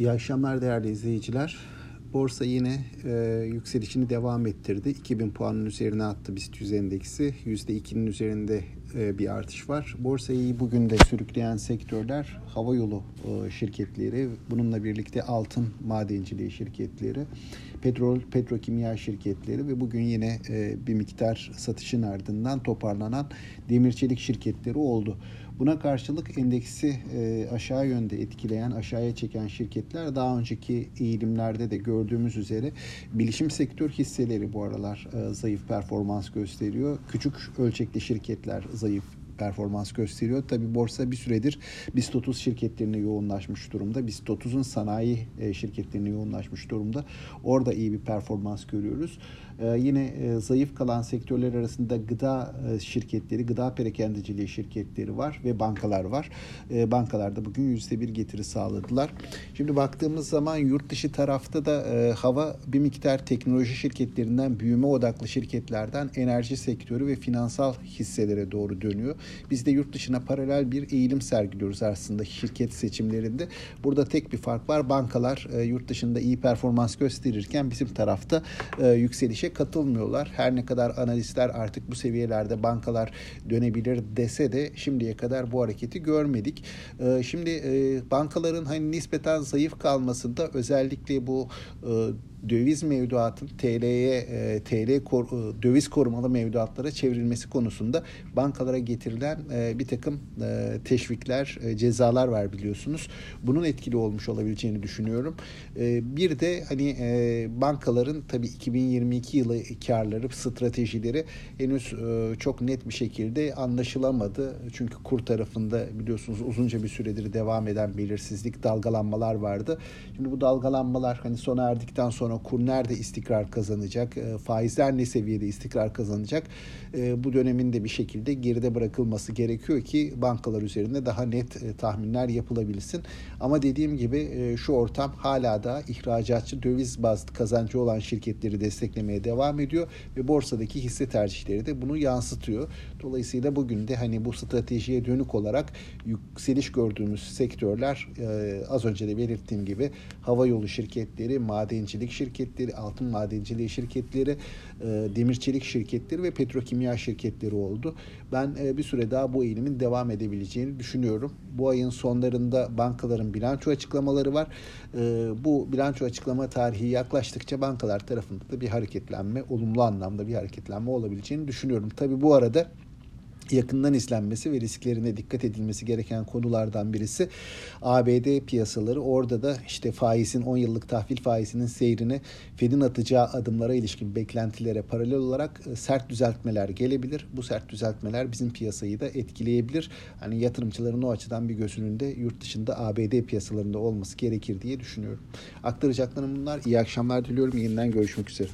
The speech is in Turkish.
İyi akşamlar değerli izleyiciler. Borsa yine e, yükselişini devam ettirdi. 2000 puanın üzerine attı BIST 100 endeksi. %2'nin üzerinde bir artış var. Borsayı bugün de sürükleyen sektörler hava yolu e, şirketleri, bununla birlikte altın madenciliği şirketleri, petrol, petrokimya şirketleri ve bugün yine e, bir miktar satışın ardından toparlanan demir çelik şirketleri oldu. Buna karşılık endeksi e, aşağı yönde etkileyen, aşağıya çeken şirketler daha önceki eğilimlerde de gördüğümüz üzere bilişim sektör hisseleri bu aralar e, zayıf performans gösteriyor. Küçük ölçekli şirketler zayıf performans gösteriyor. Tabi borsa bir süredir BIST 30 şirketlerine yoğunlaşmış durumda. BIST 30'un sanayi e, şirketlerine yoğunlaşmış durumda. Orada iyi bir performans görüyoruz. Ee, yine e, zayıf kalan sektörler arasında gıda e, şirketleri, gıda perakendiciliği şirketleri var ve bankalar var. E, bankalar da bugün yüzde bir getiri sağladılar. Şimdi baktığımız zaman yurt dışı tarafta da hava bir miktar teknoloji şirketlerinden, büyüme odaklı şirketlerden enerji sektörü ve finansal hisselere doğru dönüyor. Biz de yurt dışına paralel bir eğilim sergiliyoruz aslında şirket seçimlerinde. Burada tek bir fark var. Bankalar yurt dışında iyi performans gösterirken bizim tarafta yükselişe katılmıyorlar. Her ne kadar analistler artık bu seviyelerde bankalar dönebilir dese de şimdiye kadar bu hareketi görmedik. Ee, şimdi e, bankaların hani nispeten zayıf kalmasında özellikle bu e, döviz mevduatın TL'ye e, TL e, döviz korumalı mevduatlara çevrilmesi konusunda bankalara getirilen e, bir takım teşvikler, cezalar var biliyorsunuz. Bunun etkili olmuş olabileceğini düşünüyorum. Bir de hani bankaların tabii 2022 yılı karları, stratejileri henüz çok net bir şekilde anlaşılamadı. Çünkü kur tarafında biliyorsunuz uzunca bir süredir devam eden belirsizlik, dalgalanmalar vardı. Şimdi bu dalgalanmalar hani sona erdikten sonra sonra kur nerede istikrar kazanacak, e, faizler ne seviyede istikrar kazanacak e, bu dönemin de bir şekilde geride bırakılması gerekiyor ki bankalar üzerinde daha net e, tahminler yapılabilsin. Ama dediğim gibi şu ortam hala da ihracatçı döviz bazlı kazancı olan şirketleri desteklemeye devam ediyor ve borsadaki hisse tercihleri de bunu yansıtıyor. Dolayısıyla bugün de hani bu stratejiye dönük olarak yükseliş gördüğümüz sektörler az önce de belirttiğim gibi hava yolu şirketleri, madencilik şirketleri, altın madenciliği şirketleri, e, demir çelik şirketleri ve petrokimya şirketleri oldu. Ben e, bir süre daha bu eğilimin devam edebileceğini düşünüyorum. Bu ayın sonlarında bankaların bilanço açıklamaları var. E, bu bilanço açıklama tarihi yaklaştıkça bankalar tarafında da bir hareketlenme, olumlu anlamda bir hareketlenme olabileceğini düşünüyorum. Tabi bu arada yakından izlenmesi ve risklerine dikkat edilmesi gereken konulardan birisi ABD piyasaları. Orada da işte faizin 10 yıllık tahvil faizinin seyrini Fed'in atacağı adımlara ilişkin beklentilere paralel olarak e, sert düzeltmeler gelebilir. Bu sert düzeltmeler bizim piyasayı da etkileyebilir. Hani yatırımcıların o açıdan bir gözünün de yurt dışında ABD piyasalarında olması gerekir diye düşünüyorum. Aktaracaklarım bunlar. İyi akşamlar diliyorum. Yeniden görüşmek üzere.